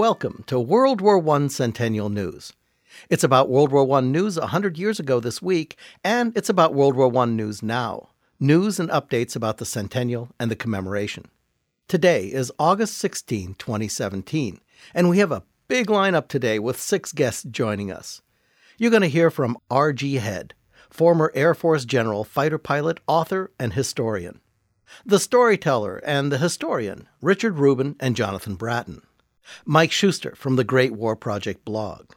Welcome to World War I Centennial News. It's about World War I news 100 years ago this week, and it's about World War I news now. News and updates about the centennial and the commemoration. Today is August 16, 2017, and we have a big lineup today with six guests joining us. You're going to hear from R.G. Head, former Air Force general, fighter pilot, author, and historian. The storyteller and the historian, Richard Rubin and Jonathan Bratton. Mike Shuster from the Great War Project blog.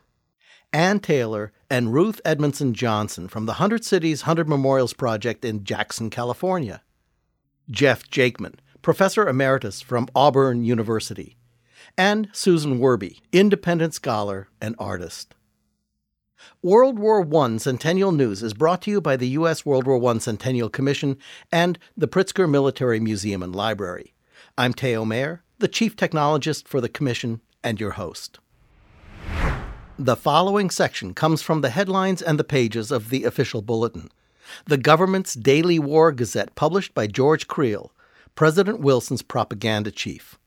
Ann Taylor and Ruth Edmondson Johnson from the 100 Cities 100 Memorials Project in Jackson, California. Jeff Jakeman, Professor Emeritus from Auburn University. And Susan Werby, independent scholar and artist. World War I Centennial News is brought to you by the U.S. World War I Centennial Commission and the Pritzker Military Museum and Library. I'm Theo Mayer, the Chief Technologist for the Commission and your host. The following section comes from the headlines and the pages of the official bulletin, the government's daily war gazette published by George Creel, President Wilson's propaganda chief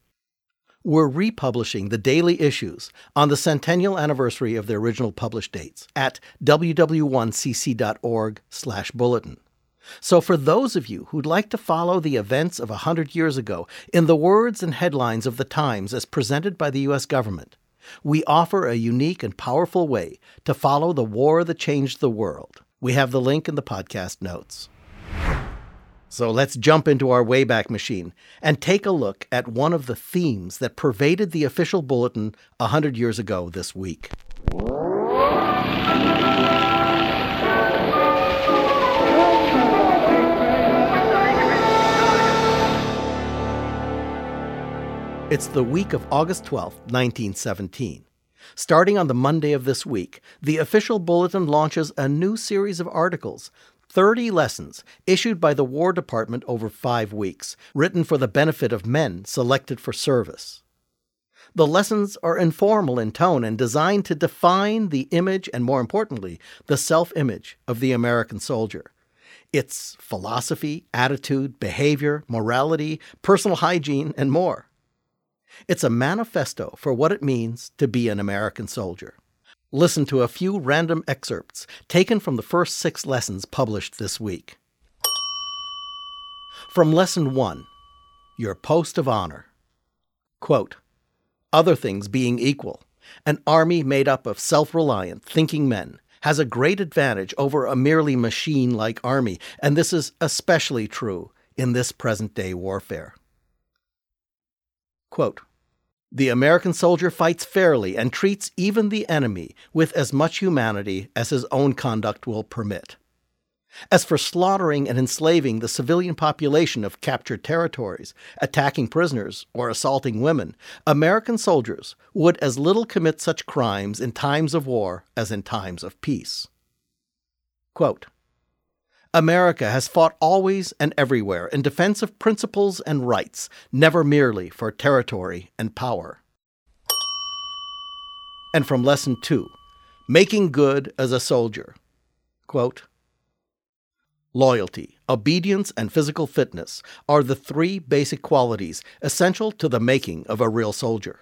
we're republishing the daily issues on the centennial anniversary of their original published dates at ww1cc.org/bulletin. So for those of you who'd like to follow the events of a 100 years ago in the words and headlines of the Times as presented by the US government, we offer a unique and powerful way to follow the war that changed the world. We have the link in the podcast notes. So let's jump into our Wayback Machine and take a look at one of the themes that pervaded the official bulletin a hundred years ago this week. It's the week of August 12, 1917. Starting on the Monday of this week, the official bulletin launches a new series of articles 30 lessons issued by the War Department over five weeks, written for the benefit of men selected for service. The lessons are informal in tone and designed to define the image and, more importantly, the self image of the American soldier. Its philosophy, attitude, behavior, morality, personal hygiene, and more. It's a manifesto for what it means to be an American soldier. Listen to a few random excerpts taken from the first six lessons published this week. From Lesson 1 Your Post of Honor. Quote, Other things being equal, an army made up of self reliant, thinking men has a great advantage over a merely machine like army, and this is especially true in this present day warfare. Quote, the American soldier fights fairly and treats even the enemy with as much humanity as his own conduct will permit. As for slaughtering and enslaving the civilian population of captured territories, attacking prisoners, or assaulting women, American soldiers would as little commit such crimes in times of war as in times of peace. Quote, America has fought always and everywhere in defense of principles and rights, never merely for territory and power. And from Lesson 2 Making Good as a Soldier quote, Loyalty, obedience, and physical fitness are the three basic qualities essential to the making of a real soldier.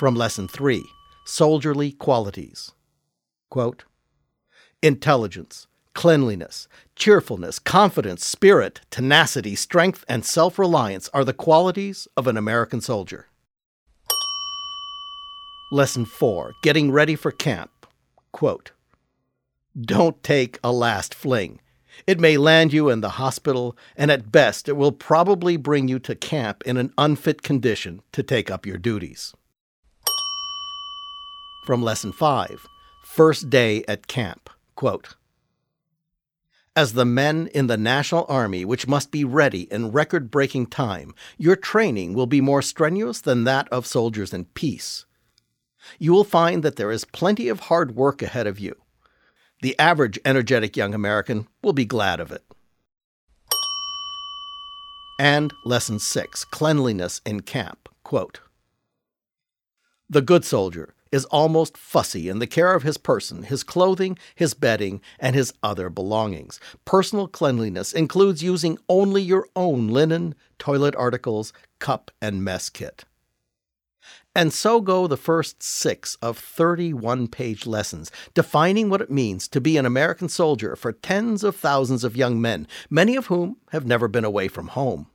From Lesson 3 Soldierly Qualities quote, intelligence, cleanliness, cheerfulness, confidence, spirit, tenacity, strength, and self reliance are the qualities of an American soldier. Lesson 4 Getting Ready for Camp. Quote Don't take a last fling. It may land you in the hospital, and at best, it will probably bring you to camp in an unfit condition to take up your duties. From Lesson 5 First Day at Camp. Quote, as the men in the National Army, which must be ready in record breaking time, your training will be more strenuous than that of soldiers in peace. You will find that there is plenty of hard work ahead of you. The average energetic young American will be glad of it. And Lesson 6 Cleanliness in Camp. Quote, the good soldier is almost fussy in the care of his person, his clothing, his bedding, and his other belongings. Personal cleanliness includes using only your own linen, toilet articles, cup, and mess kit. And so go the first six of 31 page lessons defining what it means to be an American soldier for tens of thousands of young men, many of whom have never been away from home.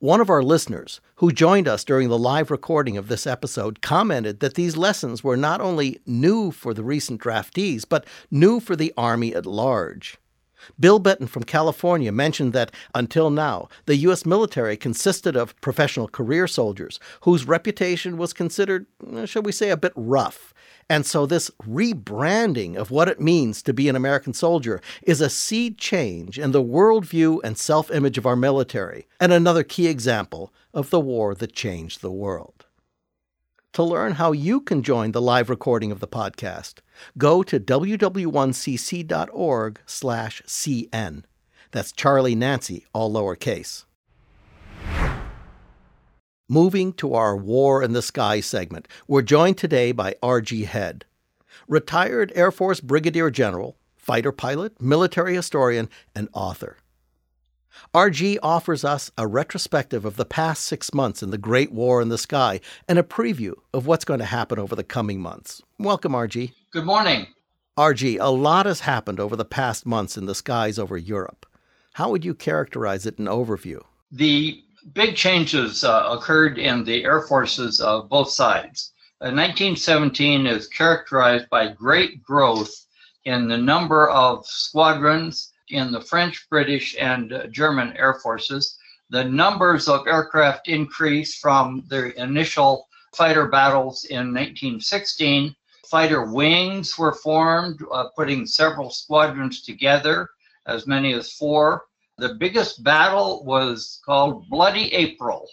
One of our listeners, who joined us during the live recording of this episode, commented that these lessons were not only new for the recent draftees, but new for the Army at large. Bill Benton from California mentioned that until now, the U.S. military consisted of professional career soldiers whose reputation was considered, uh, shall we say, a bit rough. And so, this rebranding of what it means to be an American soldier is a seed change in the worldview and self image of our military, and another key example of the war that changed the world. To learn how you can join the live recording of the podcast, go to ww1cc.org/cn. That's Charlie Nancy, all lowercase. Moving to our War in the Sky segment, we're joined today by R.G. Head, retired Air Force Brigadier General, fighter pilot, military historian, and author. RG offers us a retrospective of the past six months in the Great War in the Sky and a preview of what's going to happen over the coming months. Welcome, RG. Good morning. RG, a lot has happened over the past months in the skies over Europe. How would you characterize it in overview? The big changes uh, occurred in the air forces of both sides. Uh, 1917 is characterized by great growth in the number of squadrons in the French, British, and German air forces. The numbers of aircraft increased from the initial fighter battles in 1916. Fighter wings were formed, uh, putting several squadrons together, as many as four. The biggest battle was called Bloody April.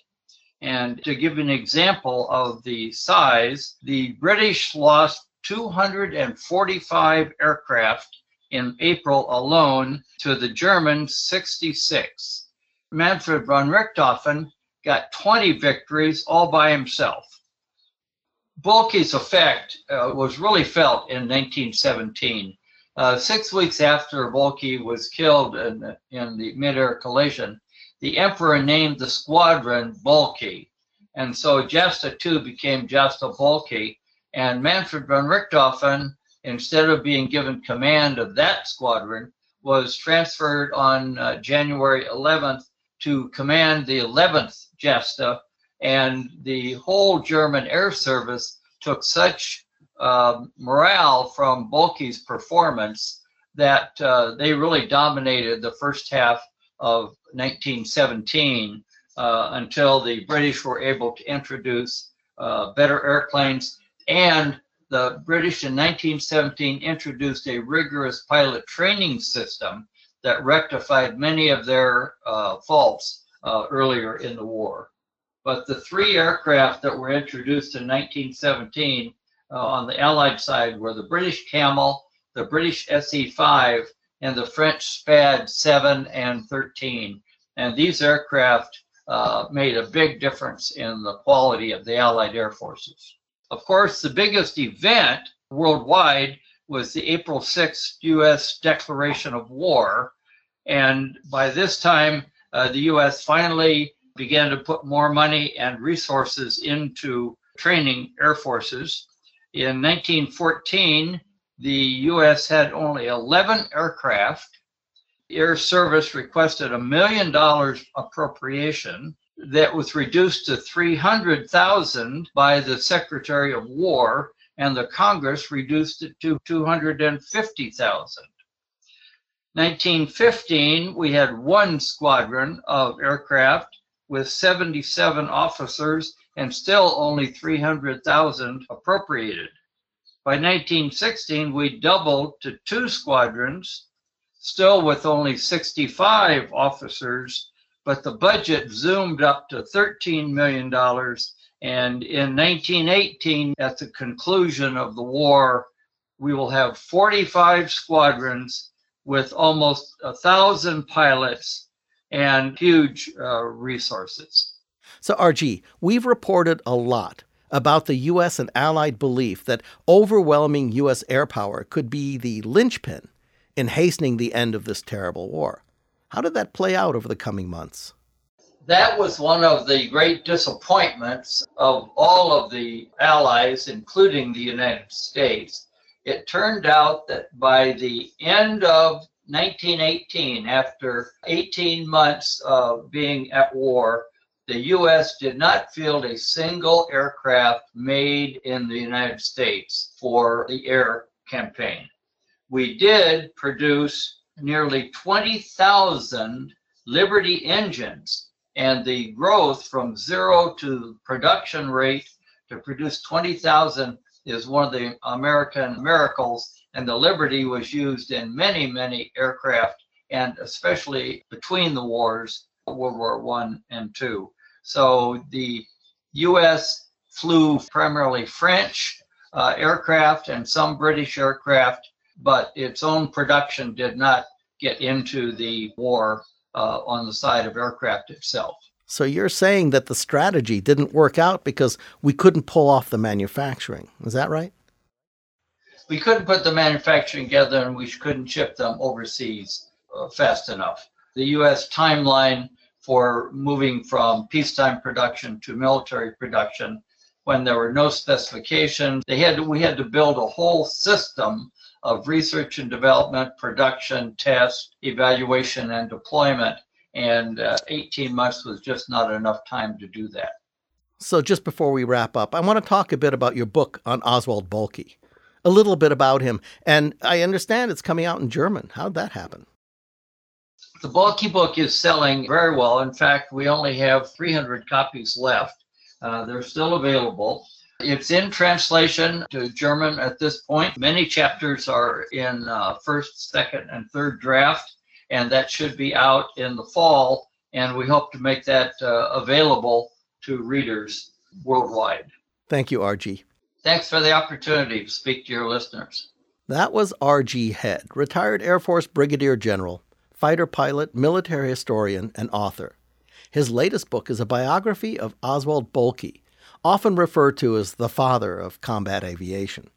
And to give an example of the size, the British lost 245 aircraft in April alone to the Germans 66. Manfred von Richthofen got 20 victories all by himself. Boelcke's effect uh, was really felt in 1917. Uh, six weeks after Boelcke was killed in, in the mid-air collision, the emperor named the squadron Boelcke. And so Jasta 2 became Jasta Boelcke. And Manfred von Richthofen instead of being given command of that squadron, was transferred on uh, January 11th to command the 11th Jasta, and the whole German air service took such uh, morale from Boelcke's performance that uh, they really dominated the first half of 1917 uh, until the British were able to introduce uh, better airplanes and the British in 1917 introduced a rigorous pilot training system that rectified many of their uh, faults uh, earlier in the war. But the three aircraft that were introduced in 1917 uh, on the Allied side were the British Camel, the British SE 5, and the French SPAD 7 and 13. And these aircraft uh, made a big difference in the quality of the Allied air forces. Of course, the biggest event worldwide was the April 6th U.S. declaration of war. And by this time, uh, the U.S. finally began to put more money and resources into training air forces. In 1914, the U.S. had only 11 aircraft. Air Service requested a million dollars appropriation that was reduced to 300,000 by the Secretary of War, and the Congress reduced it to 250,000. 1915, we had one squadron of aircraft with 77 officers and still only 300,000 appropriated. By 1916, we doubled to two squadrons, still with only 65 officers but the budget zoomed up to $13 million. And in 1918, at the conclusion of the war, we will have 45 squadrons with almost a thousand pilots and huge uh, resources. So, RG, we've reported a lot about the U.S. and Allied belief that overwhelming U.S. air power could be the linchpin in hastening the end of this terrible war. How did that play out over the coming months? that was one of the great disappointments of all of the allies, including the United States. It turned out that by the end of 1918, after 18 months of being at war, the U.S. did not field a single aircraft made in the United States for the air campaign. We did produce nearly 20,000 Liberty engines and the growth from zero to production rate to produce 20,000 is one of the American miracles. And the Liberty was used in many, many aircraft, and especially between the wars, World War One and Two. So the U.S. flew primarily French uh, aircraft and some British aircraft, but its own production did not get into the war uh, on the side of aircraft itself. So you're saying that the strategy didn't work out because we couldn't pull off the manufacturing. Is that right? We couldn't put the manufacturing together and we couldn't ship them overseas uh, fast enough. The US timeline for moving from peacetime production to military production when there were no specifications, they had we had to build a whole system of research and development, production, test, evaluation, and deployment. And uh, 18 months was just not enough time to do that. So, just before we wrap up, I want to talk a bit about your book on Oswald Boelcke, a little bit about him. And I understand it's coming out in German. How'd that happen? The Boelcke book is selling very well. In fact, we only have 300 copies left. Uh, they're still available. It's in translation to German at this point. Many chapters are in uh, first, second, and third draft, and that should be out in the fall. And we hope to make that uh, available to readers worldwide. Thank you, RG. Thanks for the opportunity to speak to your listeners. That was R.G. Head, retired Air Force Brigadier General, fighter pilot, military historian, and author. His latest book is a biography of Oswald Boelcke, often referred to as the father of combat aviation.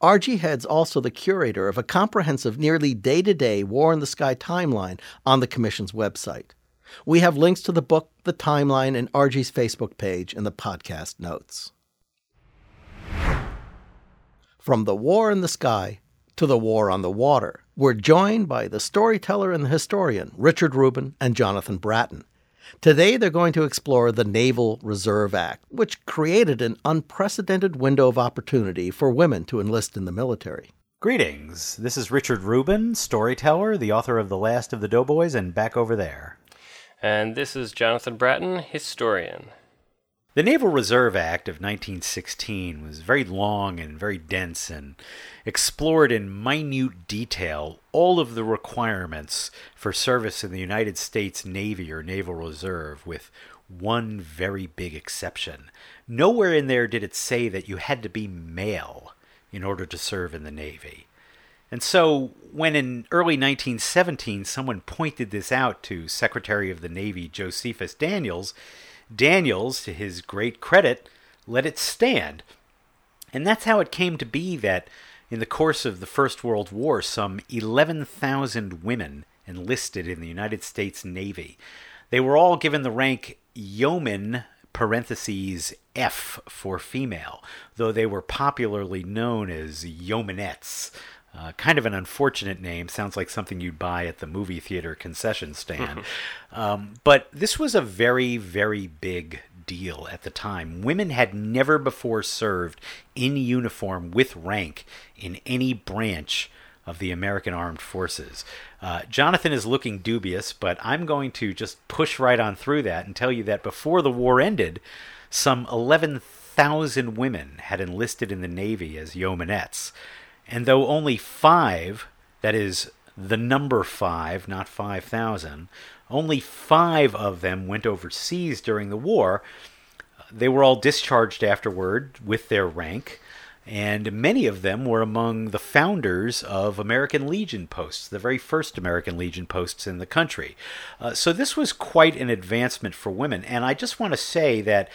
R.G. Head's also the curator of a comprehensive, nearly day to day War in the Sky timeline on the Commission's website. We have links to the book, the timeline, and RG's Facebook page in the podcast notes. From the war in the sky to the war on the water, we're joined by the storyteller and the historian, Richard Rubin and Jonathan Bratton, Today, they're going to explore the Naval Reserve Act, which created an unprecedented window of opportunity for women to enlist in the military. Greetings. This is Richard Rubin, storyteller, the author of The Last of the Doughboys, and back over there. And this is Jonathan Bratton, historian. The Naval Reserve Act of 1916 was very long and very dense and explored in minute detail all of the requirements for service in the United States Navy or Naval Reserve, with one very big exception. Nowhere in there did it say that you had to be male in order to serve in the Navy. And so, when in early 1917 someone pointed this out to Secretary of the Navy Josephus Daniels, Daniels, to his great credit, let it stand. And that's how it came to be that in the course of the First World War, some 11,000 women enlisted in the United States Navy. They were all given the rank yeoman parentheses F for female, though they were popularly known as yeomanettes. Uh, kind of an unfortunate name. Sounds like something you'd buy at the movie theater concession stand. um, but this was a very, very big deal at the time. Women had never before served in uniform with rank in any branch of the American Armed Forces. Uh, Jonathan is looking dubious, but I'm going to just push right on through that and tell you that before the war ended, some 11,000 women had enlisted in the Navy as yeomanettes. And though only five, that is the number five, not 5,000, only five of them went overseas during the war. They were all discharged afterward with their rank, and many of them were among the founders of American Legion posts, the very first American Legion posts in the country. Uh, so this was quite an advancement for women, and I just want to say that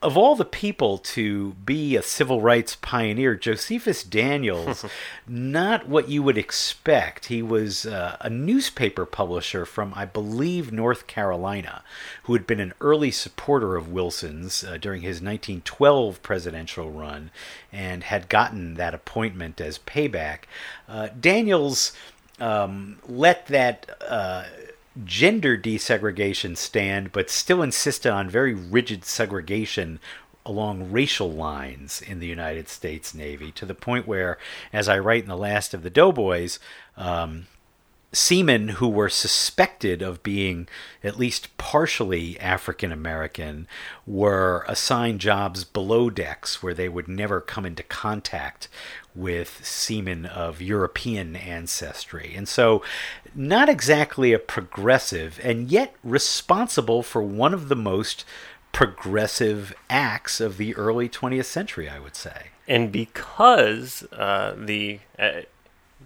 of all the people to be a civil rights pioneer, Josephus Daniels, not what you would expect. He was uh, a newspaper publisher from, I believe, North Carolina, who had been an early supporter of Wilson's uh, during his 1912 presidential run and had gotten that appointment as payback. Uh, Daniels um, let that uh, gender desegregation stand, but still insisted on very rigid segregation along racial lines in the United States Navy to the point where, as I write in the last of the Doughboys, um, seamen who were suspected of being at least partially African American were assigned jobs below decks where they would never come into contact with seamen of European ancestry. And so, not exactly a progressive, and yet responsible for one of the most progressive acts of the early 20th century, I would say. And because uh, the uh,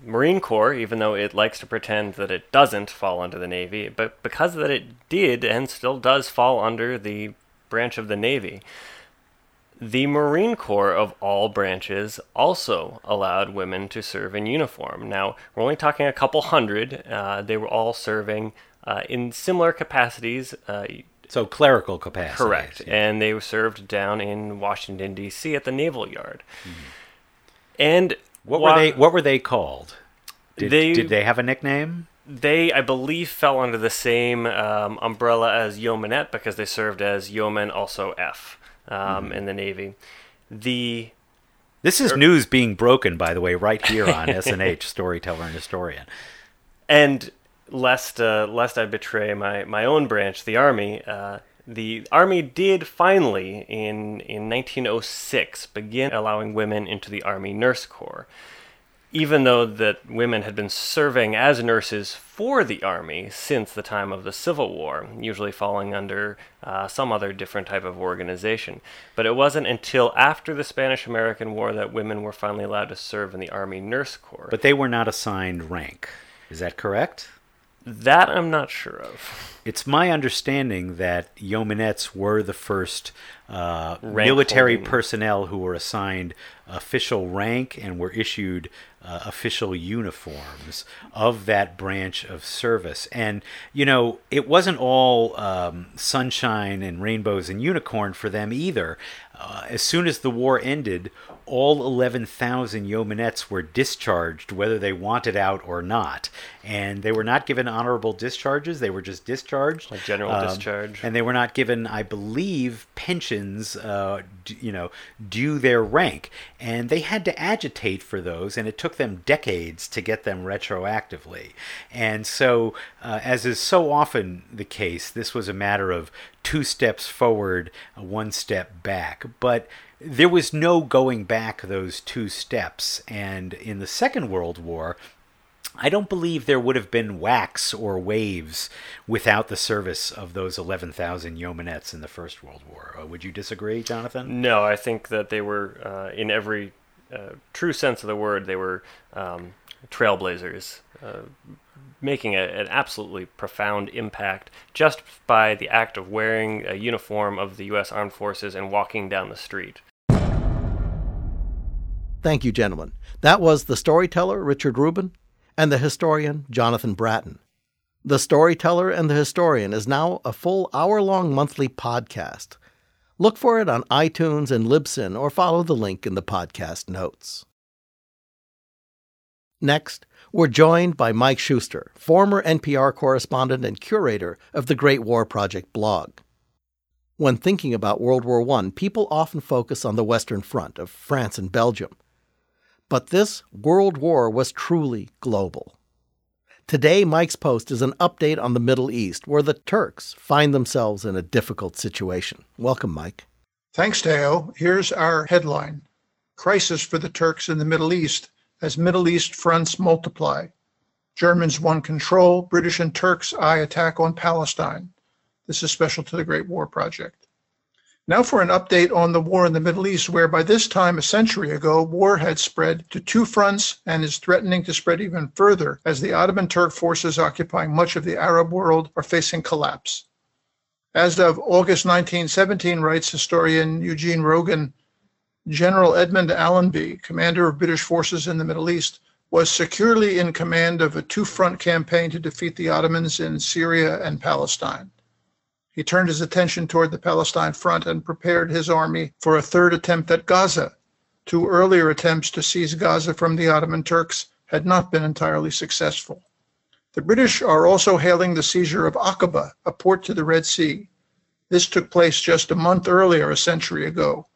Marine Corps, even though it likes to pretend that it doesn't fall under the Navy, but because that it did and still does fall under the branch of the Navy, the Marine Corps of all branches also allowed women to serve in uniform. Now, we're only talking a couple hundred. Uh, they were all serving uh, in similar capacities. Uh, so clerical capacity. Correct. Yeah. And they were served down in Washington D.C. at the Naval Yard. Mm-hmm. And what were they? What were they called? Did they, did they have a nickname? They, I believe, fell under the same um, umbrella as yeomanette because they served as yeoman, also F, um, mm-hmm. in the Navy. The this is er, news being broken, by the way, right here on SNH Storyteller and Historian. And lest uh, lest I betray my, my own branch, the Army, uh, the Army did finally, in, in 1906, begin allowing women into the Army Nurse Corps. Even though that women had been serving as nurses for the Army since the time of the Civil War, usually falling under uh, some other different type of organization. But it wasn't until after the Spanish American War that women were finally allowed to serve in the Army Nurse Corps. But they were not assigned rank. Is that correct? That I'm not sure of. It's my understanding that yeomanettes were the first uh, military holding. personnel who were assigned official rank and were issued uh, official uniforms of that branch of service. And, you know, it wasn't all um, sunshine and rainbows and unicorn for them either. Uh, as soon as the war ended, all 11,000 yeomanettes were discharged, whether they wanted out or not. And they were not given honorable discharges, they were just discharged. Like general um, discharge. And they were not given, I believe, pensions, uh, d- you know, due their rank. And they had to agitate for those, and it took them decades to get them retroactively. And so, uh, as is so often the case, this was a matter of two steps forward, one step back. But there was no going back those two steps. And in the Second World War, I don't believe there would have been WACs or waves without the service of those 11,000 yeomanettes in the First World War. Uh, would you disagree, Jonathan? No, I think that they were, uh, in every uh, true sense of the word, they were um, trailblazers, uh, making a, an absolutely profound impact just by the act of wearing a uniform of the U.S. Armed Forces and walking down the street. Thank you, gentlemen. That was the storyteller, Richard Rubin, and the historian, Jonathan Bratton. The Storyteller and the Historian is now a full hour long monthly podcast. Look for it on iTunes and Libsyn or follow the link in the podcast notes. Next, we're joined by Mike Shuster, former NPR correspondent and curator of the Great War Project blog. When thinking about World War I, people often focus on the Western Front of France and Belgium. But this World War was truly global. Today, Mike's Post is an update on the Middle East, where the Turks find themselves in a difficult situation. Welcome, Mike. Thanks, Theo. Here's our headline Crisis for the Turks in the Middle East as Middle East fronts multiply. Germans won control, British and Turks eye attack on Palestine. This is special to the Great War Project. Now for an update on the war in the Middle East, where by this time a century ago, war had spread to two fronts and is threatening to spread even further as the Ottoman Turk forces occupying much of the Arab world are facing collapse. As of August 1917, writes historian Eugene Rogan, General Edmund Allenby, commander of British forces in the Middle East, was securely in command of a two front campaign to defeat the Ottomans in Syria and Palestine. He turned his attention toward the Palestine front and prepared his army for a third attempt at Gaza. Two earlier attempts to seize Gaza from the Ottoman Turks had not been entirely successful. The British are also hailing the seizure of Aqaba, a port to the Red Sea. This took place just a month earlier, a century ago.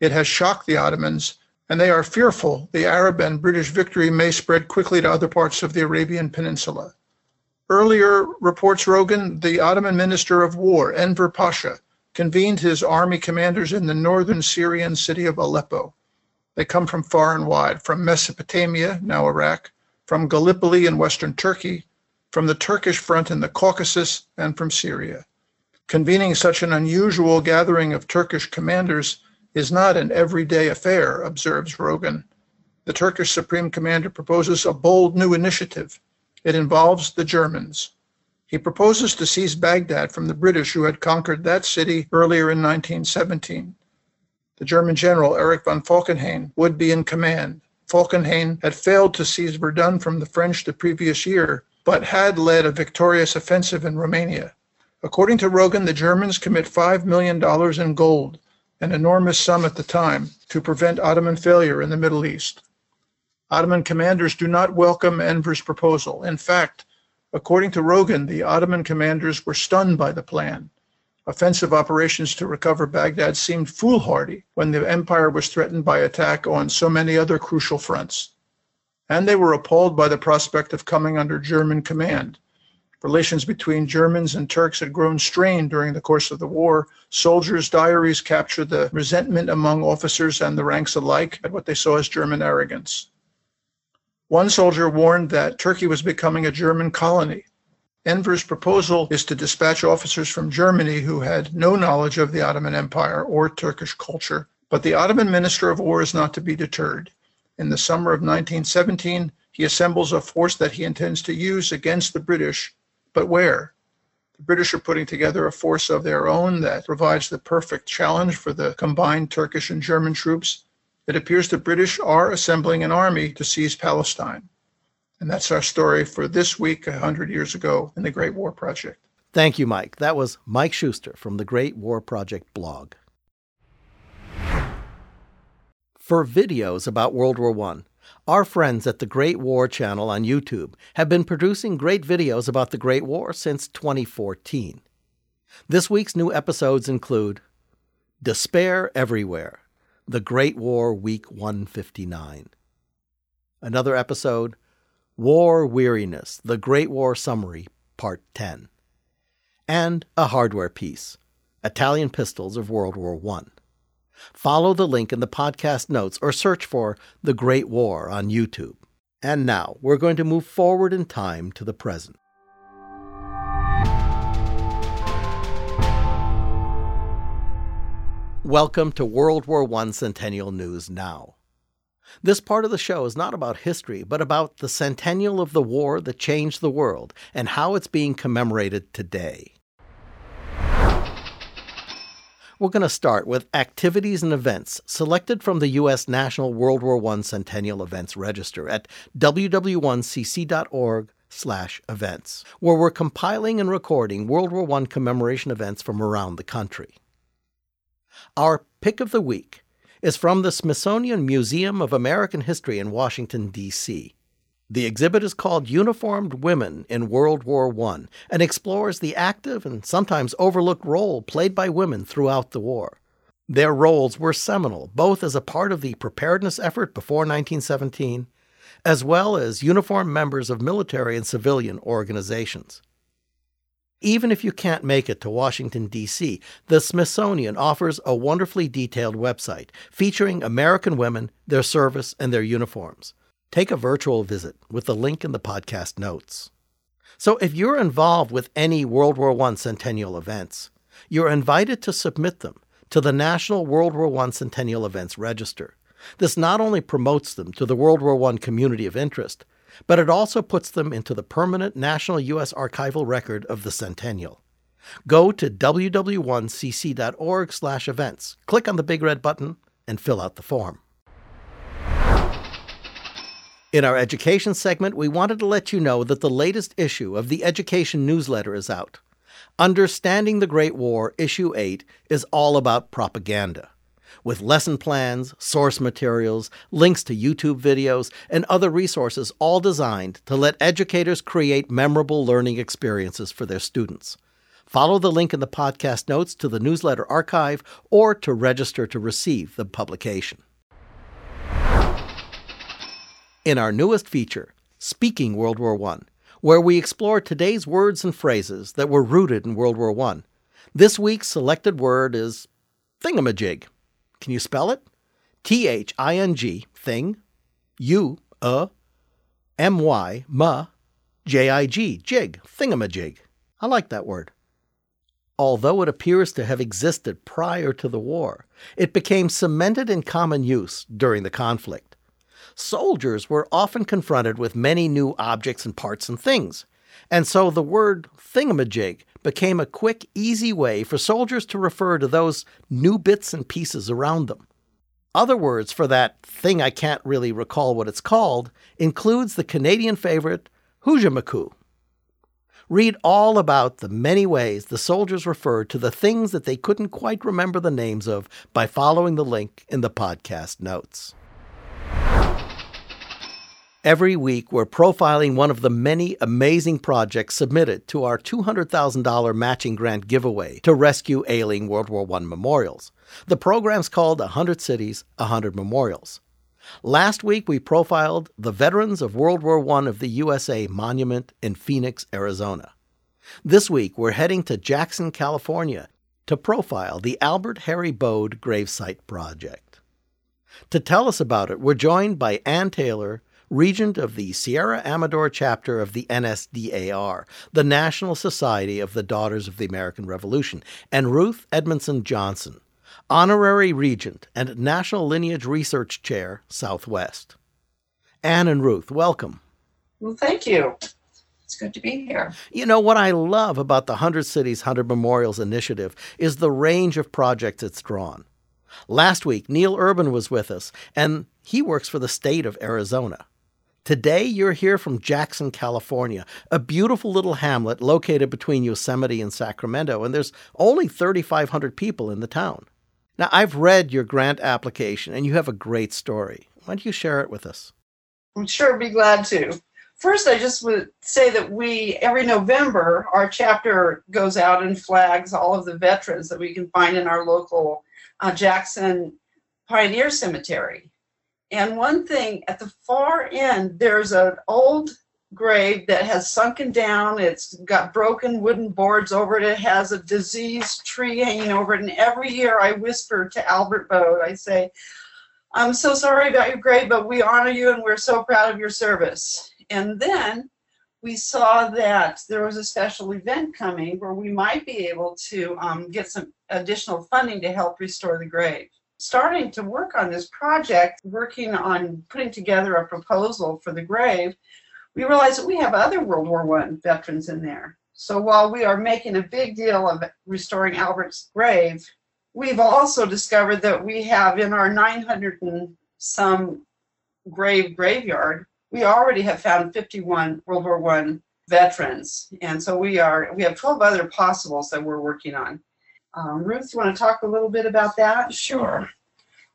It has shocked the Ottomans, and they are fearful the Arab and British victory may spread quickly to other parts of the Arabian Peninsula. Earlier, reports Rogan, the Ottoman Minister of War, Enver Pasha, convened his army commanders in the northern Syrian city of Aleppo. They come from far and wide, from Mesopotamia, now Iraq, from Gallipoli in western Turkey, from the Turkish front in the Caucasus, and from Syria. Convening such an unusual gathering of Turkish commanders is not an everyday affair, observes Rogan. The Turkish Supreme Commander proposes a bold new initiative. It involves the Germans. He proposes to seize Baghdad from the British, who had conquered that city earlier in 1917. The German general Erich von Falkenhayn would be in command. Falkenhayn had failed to seize Verdun from the French the previous year, but had led a victorious offensive in Romania. According to Rogan, the Germans commit $5 million in gold, an enormous sum at the time, to prevent Ottoman failure in the Middle East. Ottoman commanders do not welcome Enver's proposal. In fact, according to Rogan, the Ottoman commanders were stunned by the plan. Offensive operations to recover Baghdad seemed foolhardy when the empire was threatened by attack on so many other crucial fronts and they were appalled by the prospect of coming under German command. Relations between Germans and Turks had grown strained during the course of the war. Soldiers' diaries capture the resentment among officers and the ranks alike at what they saw as German arrogance. One soldier warned that Turkey was becoming a German colony. Enver's proposal is to dispatch officers from Germany who had no knowledge of the Ottoman Empire or Turkish culture. But the Ottoman Minister of War is not to be deterred. In the summer of 1917, he assembles a force that he intends to use against the British. But where? The British are putting together a force of their own that provides the perfect challenge for the combined Turkish and German troops. It appears the British are assembling an army to seize Palestine. And that's our story for this week, 100 years ago, in the Great War Project. Thank you, Mike. That was Mike Shuster from the Great War Project blog. For videos about World War I, our friends at the Great War channel on YouTube have been producing great videos about the Great War since 2014. This week's new episodes include Despair Everywhere, The Great War Week 159. Another episode, War Weariness, The Great War Summary, Part 10. And a hardware piece, Italian Pistols of World War I. Follow the link in the podcast notes or search for The Great War on YouTube. And now we're going to move forward in time to the present. Welcome to World War I Centennial News Now. This part of the show is not about history, but about the centennial of the war that changed the world and how it's being commemorated today. We're going to start with activities and events selected from the U.S. National World War I Centennial Events Register at ww1cc.org slash events, where we're compiling and recording World War I commemoration events from around the country. Our pick of the week is from the Smithsonian Museum of American History in Washington, D.C. The exhibit is called Uniformed Women in World War I and explores the active and sometimes overlooked role played by women throughout the war. Their roles were seminal, both as a part of the preparedness effort before 1917, as well as uniformed members of military and civilian organizations. Even if you can't make it to Washington, D.C., the Smithsonian offers a wonderfully detailed website featuring American women, their service, and their uniforms. Take a virtual visit with the link in the podcast notes. So, if you're involved with any World War I centennial events, you're invited to submit them to the National World War I Centennial Events Register. This not only promotes them to the World War I community of interest, but it also puts them into the permanent National U.S. Archival Record of the Centennial. Go to ww1cc.org/events. Click on the big red button and fill out the form. In our education segment, we wanted to let you know that the latest issue of the Education newsletter is out. Understanding the Great War, Issue 8, is all about propaganda. With lesson plans, source materials, links to YouTube videos, and other resources, all designed to let educators create memorable learning experiences for their students. Follow the link in the podcast notes to the newsletter archive or to register to receive the publication. In our newest feature, Speaking World War I, where we explore today's words and phrases that were rooted in World War I, this week's selected word is thingamajig. Can you spell it? T H I N G, thing, U, M Y, ma, J I G, jig, thingamajig. I like that word. Although it appears to have existed prior to the war, it became cemented in common use during the conflict. Soldiers were often confronted with many new objects and parts and things, and so the word thingamajig became a quick, easy way for soldiers to refer to those new bits and pieces around them. Other words for that thing I can't really recall what it's called includes the Canadian favorite Hoojamaku, Read all about the many ways the soldiers referred to the things that they couldn't quite remember the names of by following the link in the podcast notes. Every week, we're profiling one of the many amazing projects submitted to our $200,000 matching grant giveaway to rescue ailing World War I memorials. The program's called 100 Cities, 100 Memorials. Last week, we profiled the Veterans of World War I of the USA Monument in Phoenix, Arizona. This week, we're heading to Jackson, California to profile the Albert Harry Bode Gravesite Project. To tell us about it, we're joined by Ann Taylor, Regent of the Sierra Amador chapter of the NSDAR, the National Society of the Daughters of the American Revolution, and Ruth Edmondson Johnson, Honorary Regent and National Lineage Research Chair, Southwest. Anne and Ruth, welcome. Well, thank you. It's good to be here. You know, what I love about the 100 Cities, 100 Memorials initiative is the range of projects it's drawn. Last week, Neil Urban was with us, and he works for the state of Arizona. Today, you're here from Jackson, California, a beautiful little hamlet located between Yosemite and Sacramento, and there's only 3,500 people in the town. Now, I've read your grant application and you have a great story. Why don't you share it with us? I'm sure be glad to. First, I just would say that we, every November, our chapter goes out and flags all of the veterans that we can find in our local uh, Jackson Pioneer Cemetery. And one thing at the far end, there's an old grave that has sunken down. It's got broken wooden boards over it. It has a diseased tree hanging over it. And every year I whisper to Albert Bode, I say, I'm so sorry about your grave, but we honor you and we're so proud of your service. And then we saw that there was a special event coming where we might be able to um, get some additional funding to help restore the grave. Starting to work on this project, working on putting together a proposal for the grave, we realize that we have other World War I veterans in there. So while we are making a big deal of restoring Albert's grave, we've also discovered that we have in our 900 and some grave graveyard, we already have found 51 World War I veterans. And so we are we have 12 other possibles that we're working on. Um, Ruth, you want to talk a little bit about that? Sure.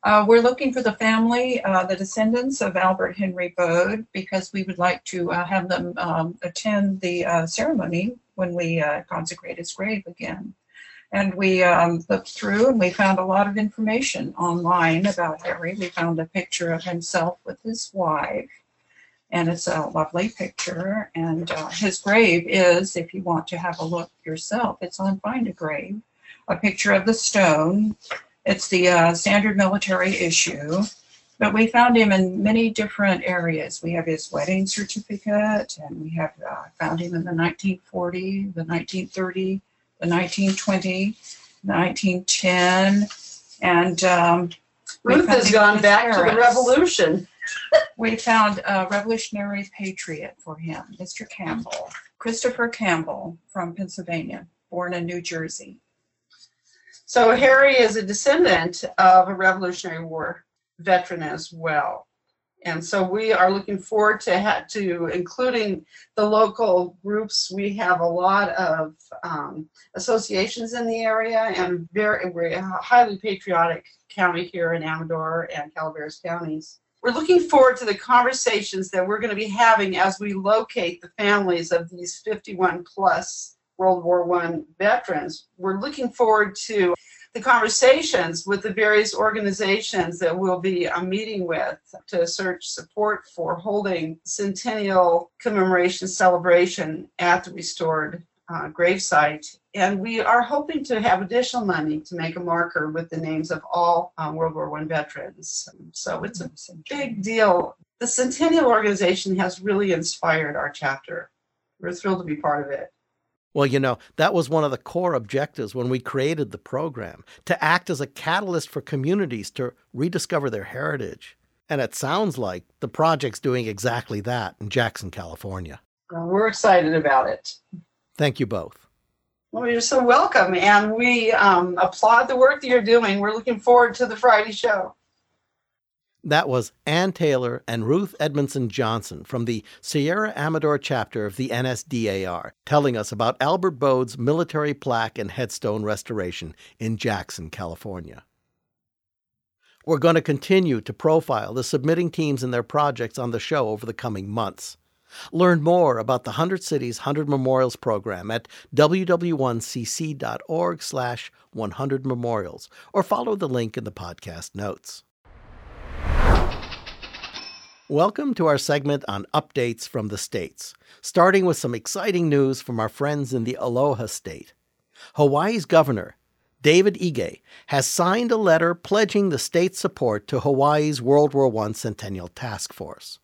Uh, we're looking for the family, uh, the descendants of Albert Henry Bode, because we would like to uh, have them um, attend the uh, ceremony when we uh, consecrate his grave again. And we um, looked through and we found a lot of information online about Harry. We found a picture of himself with his wife, and it's a lovely picture. And uh, his grave is, if you want to have a look yourself, it's on Find a Grave, a picture of the stone it's the uh, standard military issue, but we found him in many different areas. We have his wedding certificate, and we have uh, found him in the 1940, the 1930, the 1920, the 1910, and um, Ruth has gone back to the revolution. we found a revolutionary patriot for him, Mr. Campbell, Christopher Campbell from Pennsylvania. born in New Jersey. So Harry is a descendant of a Revolutionary War veteran as well. And so we are looking forward to ha- to including the local groups. We have a lot of um, associations in the area, and very we're a highly patriotic county here in Amador and Calaveras counties. We're looking forward to the conversations that we're going to be having as we locate the families of these 51 plus World War One veterans. We're looking forward to the conversations with the various organizations that we'll be uh, meeting with to search support for holding centennial commemoration celebration at the restored uh, gravesite. And we are hoping to have additional money to make a marker with the names of all uh, World War I veterans. So it's a big deal. The Centennial organization has really inspired our chapter. We're thrilled to be part of it. Well, you know, that was one of the core objectives when we created the program to act as a catalyst for communities to rediscover their heritage. And it sounds like the project's doing exactly that in Jackson, California. We're excited about it. Thank you both. Well, you're so welcome. And we um, applaud the work that you're doing. We're looking forward to the Friday show. That was Ann Taylor and Ruth Edmondson Johnson from the Sierra Amador chapter of the NSDAR telling us about Albert Bode's military plaque and headstone restoration in Jackson, California. We're going to continue to profile the submitting teams and their projects on the show over the coming months. Learn more about the 100 Cities 100 Memorials program at ww1cc.org slash 100 memorials or follow the link in the podcast notes. Welcome to our segment on updates from the states, starting with some exciting news from our friends in the Aloha State. Hawaii's governor, David Ige, has signed a letter pledging the state's support to Hawaii's World War I Centennial Task Force.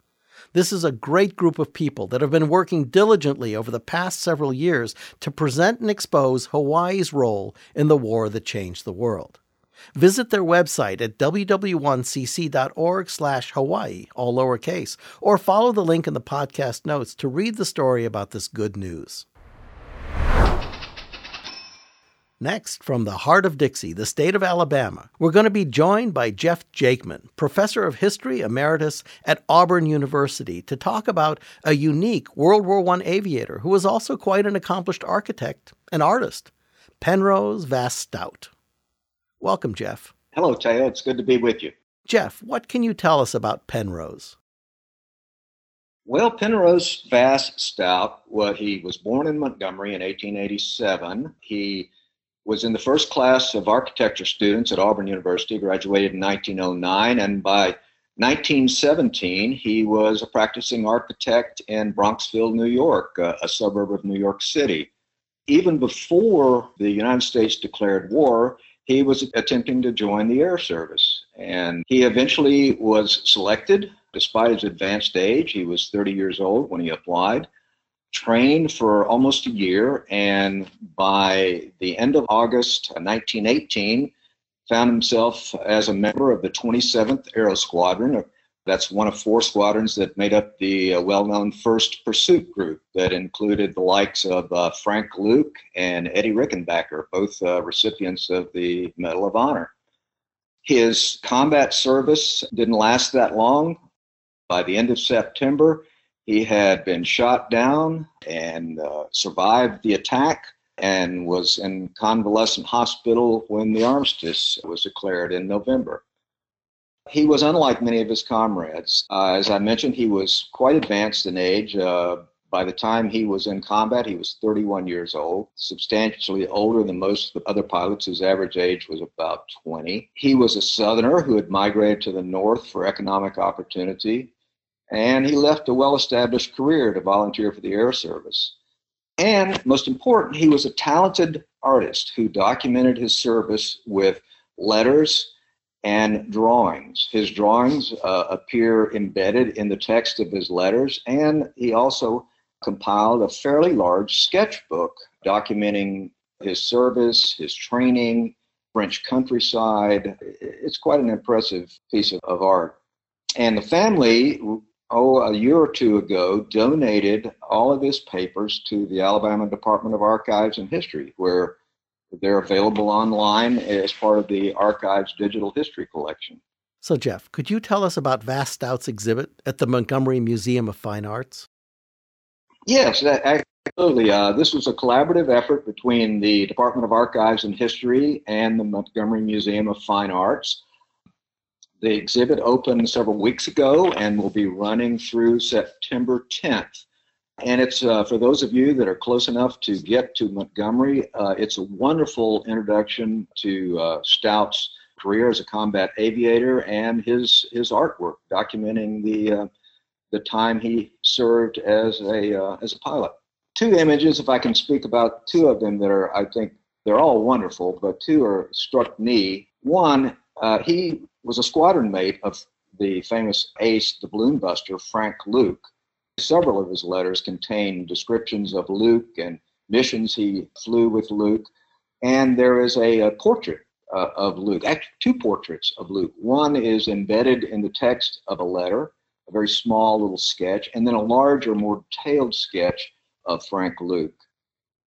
This is a great group of people that have been working diligently over the past several years to present and expose Hawaii's role in the war that changed the world. Visit their website at ww1cc.org slash Hawaii, all lowercase, or follow the link in the podcast notes to read the story about this good news. Next, from the heart of Dixie, the state of Alabama, we're going to be joined by Jeff Jakeman, professor of history emeritus at Auburn University, to talk about a unique World War I aviator who was also quite an accomplished architect and artist, Penrose Vass Stout. Welcome, Jeff. Hello, Taya. It's good to be with you. Jeff, what can you tell us about Penrose? Well, Penrose Vass Stout, well, he was born in Montgomery in 1887. He was in the first class of architecture students at Auburn University, graduated in 1909, and by 1917, he was a practicing architect in Bronxville, New York, uh, a suburb of New York City. Even before the United States declared war, he was attempting to join the Air Service. And he eventually was selected despite his advanced age. He was 30 years old when he applied trained for almost a year, and by the end of August 1918, found himself as a member of the 27th Aero Squadron. That's one of four squadrons that made up the uh, well known First Pursuit Group that included the likes of uh, Frank Luke and Eddie Rickenbacker, both uh, recipients of the Medal of Honor. His combat service didn't last that long. By the end of September, he had been shot down and uh, survived the attack and was in convalescent hospital when the armistice was declared in November. He was unlike many of his comrades. Uh, as I mentioned, he was quite advanced in age. Uh, by the time he was in combat, he was 31 years old, substantially older than most of the other pilots whose average age was about 20. He was a Southerner who had migrated to the North for economic opportunity and he left a well established career to volunteer for the Air Service. And most important, he was a talented artist who documented his service with letters and drawings. His drawings uh, appear embedded in the text of his letters, and he also compiled a fairly large sketchbook documenting his service, his training, French countryside. It's quite an impressive piece of, of art. And the family oh, a year or two ago, donated all of his papers to the Alabama Department of Archives and History, where they're available online as part of the Archives Digital History Collection. So, Jeff, could you tell us about Vass Stout's exhibit at the Montgomery Museum of Fine Arts? Yes, absolutely. Uh, this was a collaborative effort between the Department of Archives and History and the Montgomery Museum of Fine Arts. The exhibit opened several weeks ago and will be running through September 10th. And it's uh, for those of you that are close enough to get to Montgomery, uh, it's a wonderful introduction to uh, Stout's career as a combat aviator and his his artwork documenting the uh, the time he served as a uh, as a pilot. Two images, if I can speak about two of them that are, I think they're all wonderful, but two are struck me. One, uh, he was a squadron mate of the famous ace, the balloon buster, Frank Luke. Several of his letters contain descriptions of Luke and missions he flew with Luke. And there is a, a portrait uh, of Luke, actually, two portraits of Luke. One is embedded in the text of a letter, a very small little sketch, and then a larger, more detailed sketch of Frank Luke.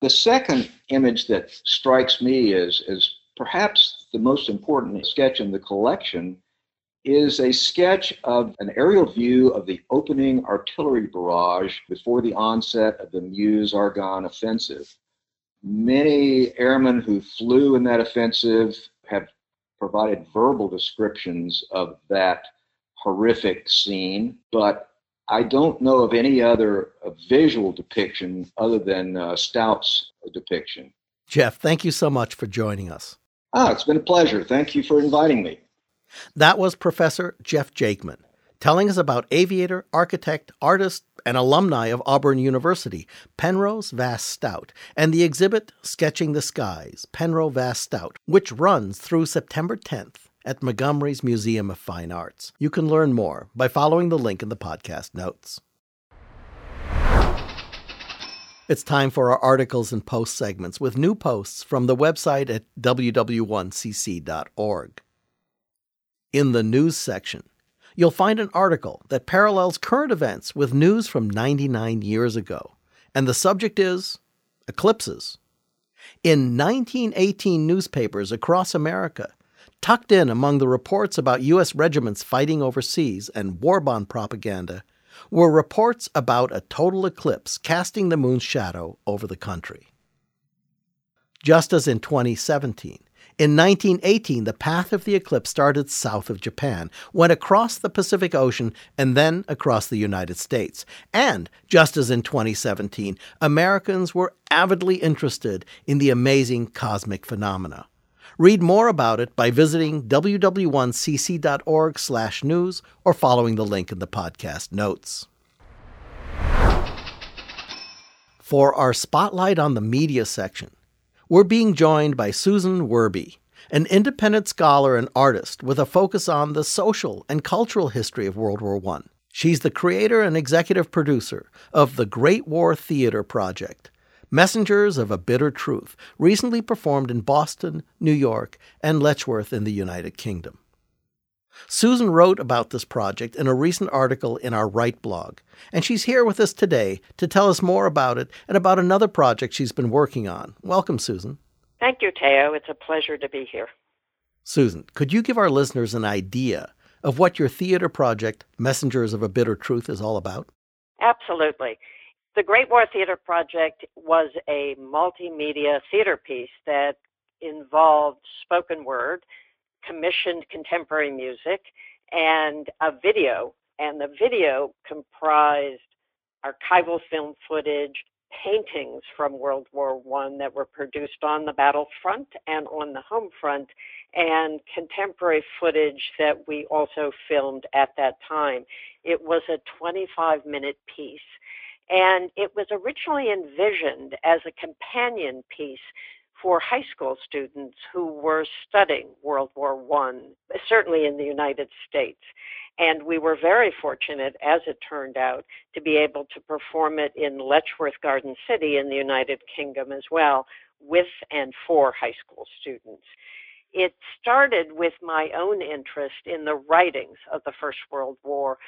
The second image that strikes me is, is perhaps the most important sketch in the collection is a sketch of an aerial view of the opening artillery barrage before the onset of the Meuse Argonne offensive. Many airmen who flew in that offensive have provided verbal descriptions of that horrific scene, but I don't know of any other uh, visual depiction other than uh, Stout's depiction. Jeff, thank you so much for joining us. Ah, it's been a pleasure. Thank you for inviting me. That was Professor Jeff Jakeman telling us about aviator, architect, artist, and alumni of Auburn University, Penrose Vass Stout, and the exhibit Sketching the Skies, Penrose Vass Stout, which runs through September 10th at Montgomery's Museum of Fine Arts. You can learn more by following the link in the podcast notes. It's time for our articles and post segments with new posts from the website at ww1cc.org. In the news section, you'll find an article that parallels current events with news from 99 years ago, and the subject is eclipses. In 1918 newspapers across America, tucked in among the reports about U.S. regiments fighting overseas and war bond propaganda, were reports about a total eclipse casting the moon's shadow over the country. Just as in 2017, in 1918, the path of the eclipse started south of Japan, went across the Pacific Ocean, and then across the United States. And, just as in 2017, Americans were avidly interested in the amazing cosmic phenomena. Read more about it by visiting ww1cc.org/news or following the link in the podcast notes. For our spotlight on the media section, we're being joined by Susan Werbe, an independent scholar and artist with a focus on the social and cultural history of World War I. She's the creator and executive producer of the Great War Theater Project, Messengers of a Bitter Truth, recently performed in Boston, New York, and Letchworth in the United Kingdom. Susan wrote about this project in a recent article in our Write blog, and she's here with us today to tell us more about it and about another project she's been working on. Welcome, Susan. Thank you, Theo. It's a pleasure to be here. Susan, could you give our listeners an idea of what your theater project, Messengers of a Bitter Truth, is all about? Absolutely. The Great War Theater Project was a multimedia theater piece that involved spoken word, commissioned contemporary music, and a video. And the video comprised archival film footage, paintings from World War One that were produced on the battlefront and on the home front, and contemporary footage that we also filmed at that time. It was a 25 minute piece and it was originally envisioned as a companion piece for high school students who were studying World War One, certainly in the United States. And we were very fortunate, as it turned out, to be able to perform it in Letchworth Garden City in the United Kingdom as well, with and for high school students. It started with my own interest in the writings of the First World War,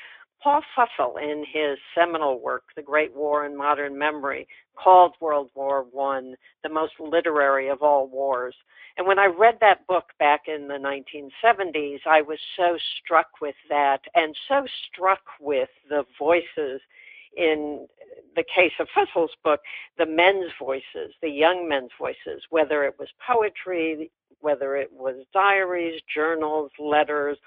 Paul Fussell, in his seminal work, The Great War in Modern Memory, called World War I the most literary of all wars. And when I read that book back in the 1970s, I was so struck with that and so struck with the voices in the case of Fussell's book, the men's voices, the young men's voices, whether it was poetry, whether it was diaries, journals, letters,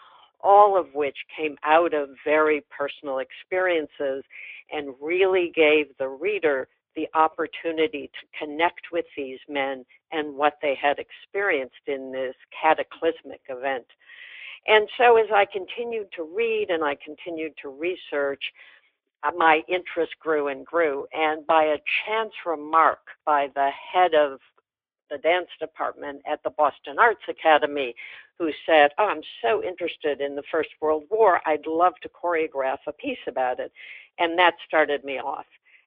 all of which came out of very personal experiences and really gave the reader the opportunity to connect with these men and what they had experienced in this cataclysmic event. And so, as I continued to read and I continued to research, uh, my interest grew and grew. And by a chance remark by the head of the dance department at the Boston Arts Academy, who said, Oh, I'm so interested in the First World War. I'd love to choreograph a piece about it. And that started me off.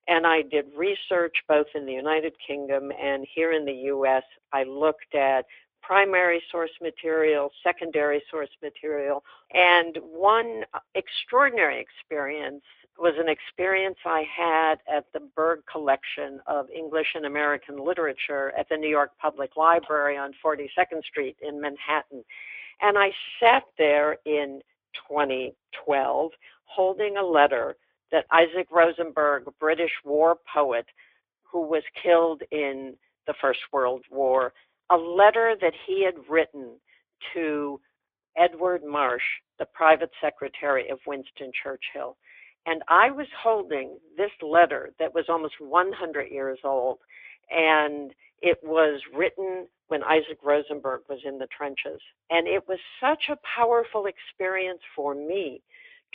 And I did research both in the United Kingdom and here in the US. I looked at primary source material, secondary source material. And one extraordinary experience was an experience I had at the Berg Collection of English and American Literature at the New York Public Library on 42nd Street in Manhattan. And I sat there in 2012 holding a letter that Isaac Rosenberg, British war poet who was killed in the First World War, a letter that he had written to Edward Marsh, the private secretary of Winston Churchill. And I was holding this letter that was almost 100 years old, and it was written when Isaac Rosenberg was in the trenches. And it was such a powerful experience for me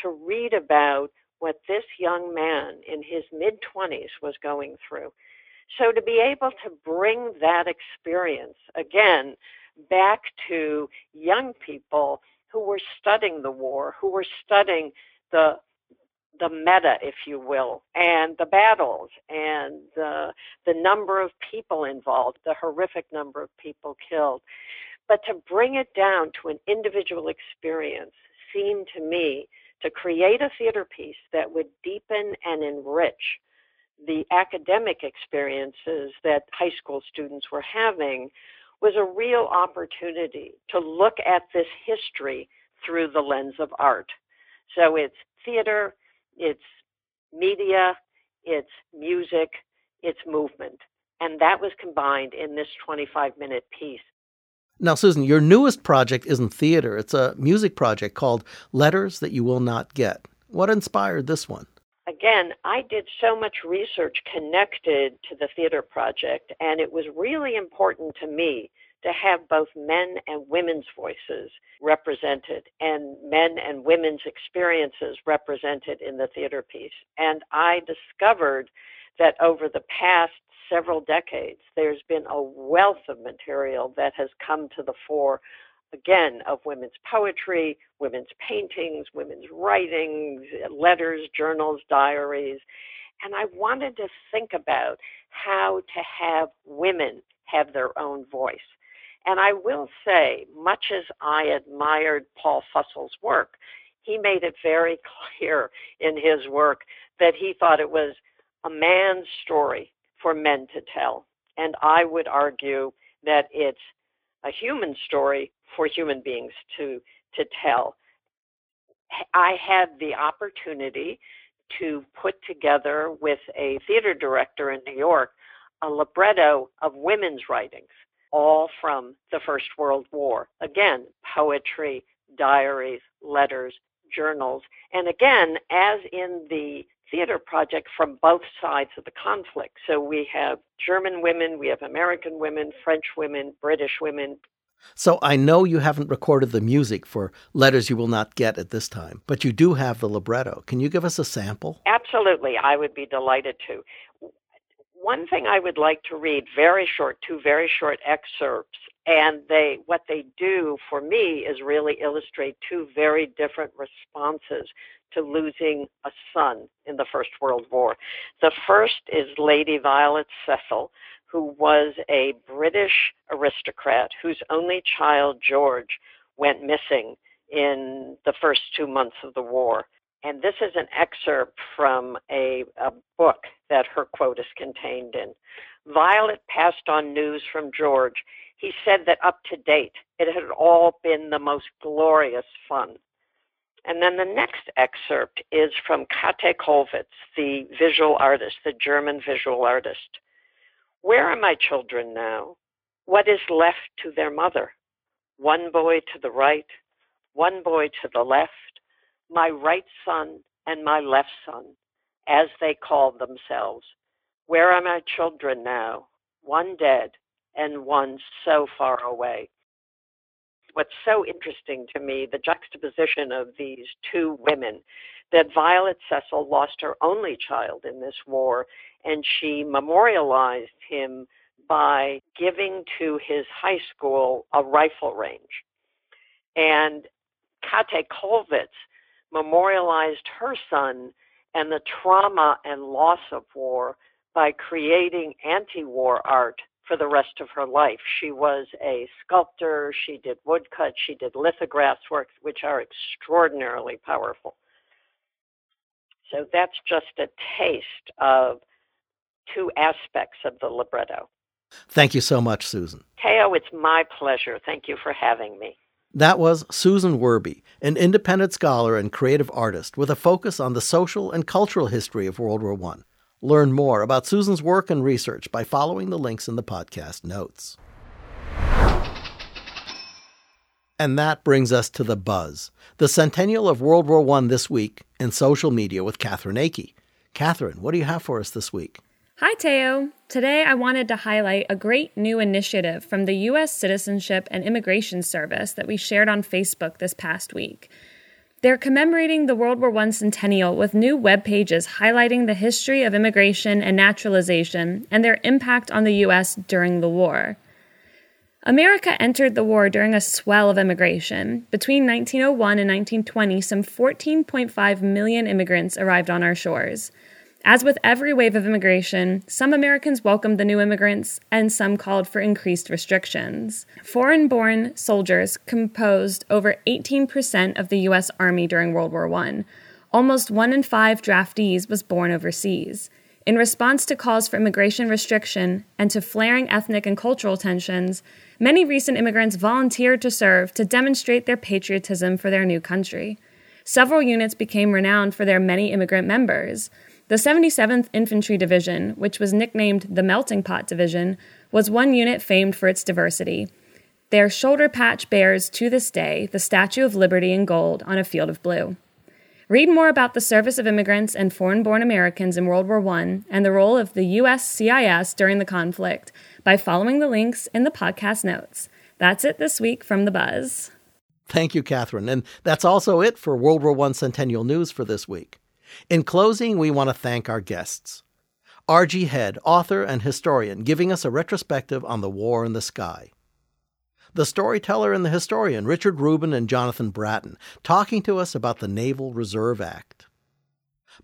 to read about what this young man in his mid 20s was going through. So to be able to bring that experience again back to young people who were studying the war, who were studying the the meta, if you will, and the battles and the, the number of people involved, the horrific number of people killed. But to bring it down to an individual experience seemed to me to create a theater piece that would deepen and enrich the academic experiences that high school students were having was a real opportunity to look at this history through the lens of art. So it's theater, it's media, it's music, it's movement. And that was combined in this 25 minute piece. Now, Susan, your newest project isn't theater, it's a music project called Letters That You Will Not Get. What inspired this one? Again, I did so much research connected to the theater project, and it was really important to me to have both men and women's voices represented and men and women's experiences represented in the theater piece. And I discovered that over the past several decades, there's been a wealth of material that has come to the fore, again, of women's poetry, women's paintings, women's writings, eh, letters, journals, diaries. And I wanted to think about how to have women have their own voice. And I will say, much as I admired Paul Fussell's work, he made it very clear in his work that he thought it was a man's story for men to tell. And I would argue that it's a human story for human beings to, to tell. I had the opportunity to put together with a theater director in New York a libretto of women's writings all from the First World War. Again, poetry, diaries, letters, journals, and again, as in the theater project, from both sides of the conflict. So we have German women, we have American women, French women, British women. So I know you haven't recorded the music for Letters You Will Not Get at this time, but you do have the libretto. Can you give us a sample? Absolutely. I would be delighted to one thing I would like to read, very short, two very short excerpts, and they what they do for me is really illustrate two very different responses to losing a son in the First World War. The first is Lady Violet Cecil, who was a British aristocrat whose only child, George, went missing in the first two months of the war. And this is an excerpt from a, a book that her quote is contained in. Violet passed on news from George. He said that up to date, it had all been the most glorious fun. And then the next excerpt is from Kate Kollwitz, the visual artist, the German visual artist. Where are my children now? What is left to their mother? One boy to the right, one boy to the left, my right son and my left son, as they called themselves. Where are my children now? One dead and one so far away. What's so interesting to me, the juxtaposition of these two women, that Violet Cecil lost her only child in this war, and she memorialized him by giving to his high school a rifle range. And Kate Kollwitz memorialized her son and the trauma and loss of war by creating anti war art for the rest of her life. She was a sculptor, she did woodcuts, she did lithographs works, which are extraordinarily powerful. So that's just a taste of two aspects of the libretto. Thank you so much, Susan. Theo, it's my pleasure. Thank you for having me. That was Susan Werbe, an independent scholar and creative artist with a focus on the social and cultural history of World War I. Learn more about Susan's work and research by following the links in the podcast notes. And that brings us to the buzz, the centennial of World War I this week in social media with Catherine Akey. Catherine, what do you have for us this week? Hi, Theo. Today I wanted to highlight a great new initiative from the U.S. Citizenship and Immigration Service that we shared on Facebook this past week. They're commemorating the World War I centennial with new web pages highlighting the history of immigration and naturalization and their impact on the U.S. during the war. America entered the war during a swell of immigration. Between 1901 and 1920, some 14.5 million immigrants arrived on our shores. As with every wave of immigration, some Americans welcomed the new immigrants and some called for increased restrictions. Foreign born soldiers composed over 18% of the U.S. Army during World War I. Almost one in five draftees was born overseas. In response to calls for immigration restriction and to flaring ethnic and cultural tensions, many recent immigrants volunteered to serve to demonstrate their patriotism for their new country. Several units became renowned for their many immigrant members. The 77th Infantry Division, which was nicknamed the Melting Pot Division, was one unit famed for its diversity. Their shoulder patch bears, to this day, the Statue of Liberty in gold on a field of blue. Read more about the service of immigrants and foreign born Americans in World War I and the role of the U.S. CIS during the conflict by following the links in the podcast notes. That's it this week from The Buzz. Thank you, Catherine. And that's also it for World War I Centennial News for this week. In closing, we want to thank our guests. R.G. Head, author and historian, giving us a retrospective on the war in the sky. The storyteller and the historian, Richard Rubin and Jonathan Bratten, talking to us about the Naval Reserve Act.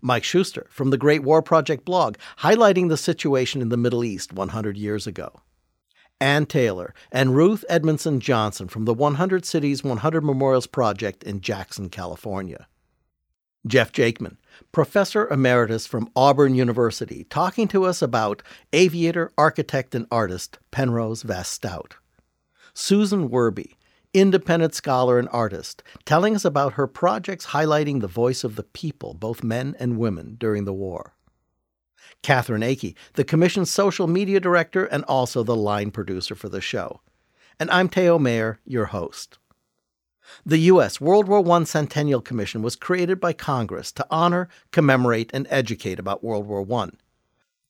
Mike Shuster from the Great War Project blog, highlighting the situation in the Middle East 100 years ago. Ann Taylor and Ruth Edmondson Johnson from the 100 Cities 100 Memorials Project in Jackson, California. Jeff Jakeman, professor emeritus from Auburn University, talking to us about aviator, architect, and artist Penrose Vass Stout. Susan Werbe, independent scholar and artist, telling us about her projects highlighting the voice of the people, both men and women, during the war. Catherine Akey, the Commission's social media director and also the line producer for the show. And I'm Theo Mayer, your host. The U.S. World War I Centennial Commission was created by Congress to honor, commemorate, and educate about World War I.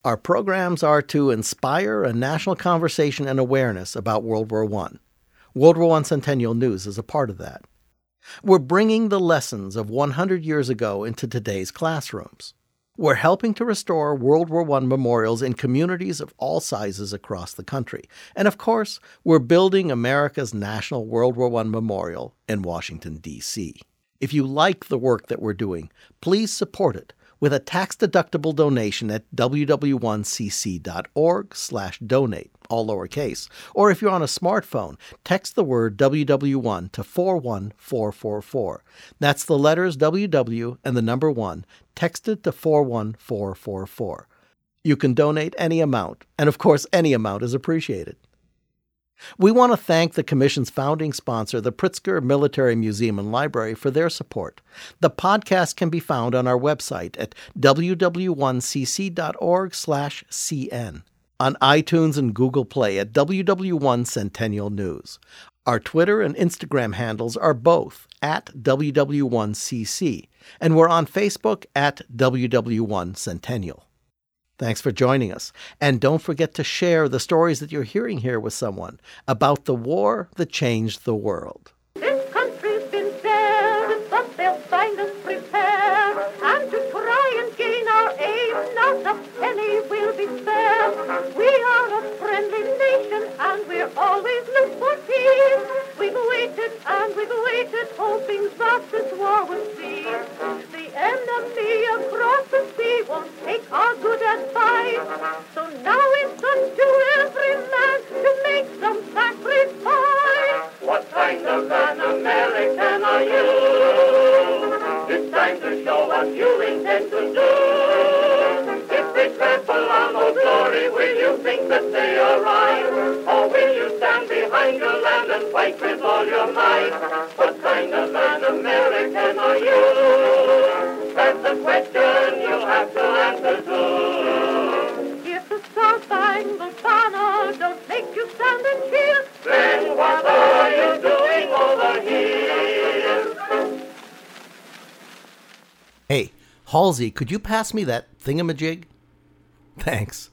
Our programs are to inspire a national conversation and awareness about World War I. World War I Centennial News is a part of that. We're bringing the lessons of 100 years ago into today's classrooms. We're helping to restore World War I memorials in communities of all sizes across the country. And of course, we're building America's National World War I Memorial in Washington, D.C. If you like the work that we're doing, please support it with a tax-deductible donation at ww1cc.org/donate, all lowercase. Or if you're on a smartphone, text the word WW1 to 41444. That's the letters WW and the number 1 texted to 41444. You can donate any amount, and of course any amount is appreciated. We want to thank the Commission's founding sponsor, the Pritzker Military Museum and Library, for their support. The podcast can be found on our website at ww1cc.org/cn, on iTunes and Google Play at WW1 Centennial News. Our Twitter and Instagram handles are both at WW1CC, and we're on Facebook at WW1 Centennial. Thanks for joining us. And don't forget to share the stories that you're hearing here with someone about the war that changed the world. This country's been fair, but they'll find us prepare. And to try and gain our aim, not a penny will be spared. We are a friendly nation, and we're always look for peace. Waited and we've waited, hoping that this war will cease. The enemy across the sea won't take our good advice. So now it's up to every man to make some sacrifice. What kind of an American are you? It's time to show what you intend to do. If they trample on our glory, will you think that they are right? Or will you stand behind your land and fight with all your might? What kind of an American are you? That's the question you have to answer to. If the star-spangled banner don't make you stand and cheer, then what are you doing over here? Hey, Halsey, could you pass me that thingamajig? Thanks.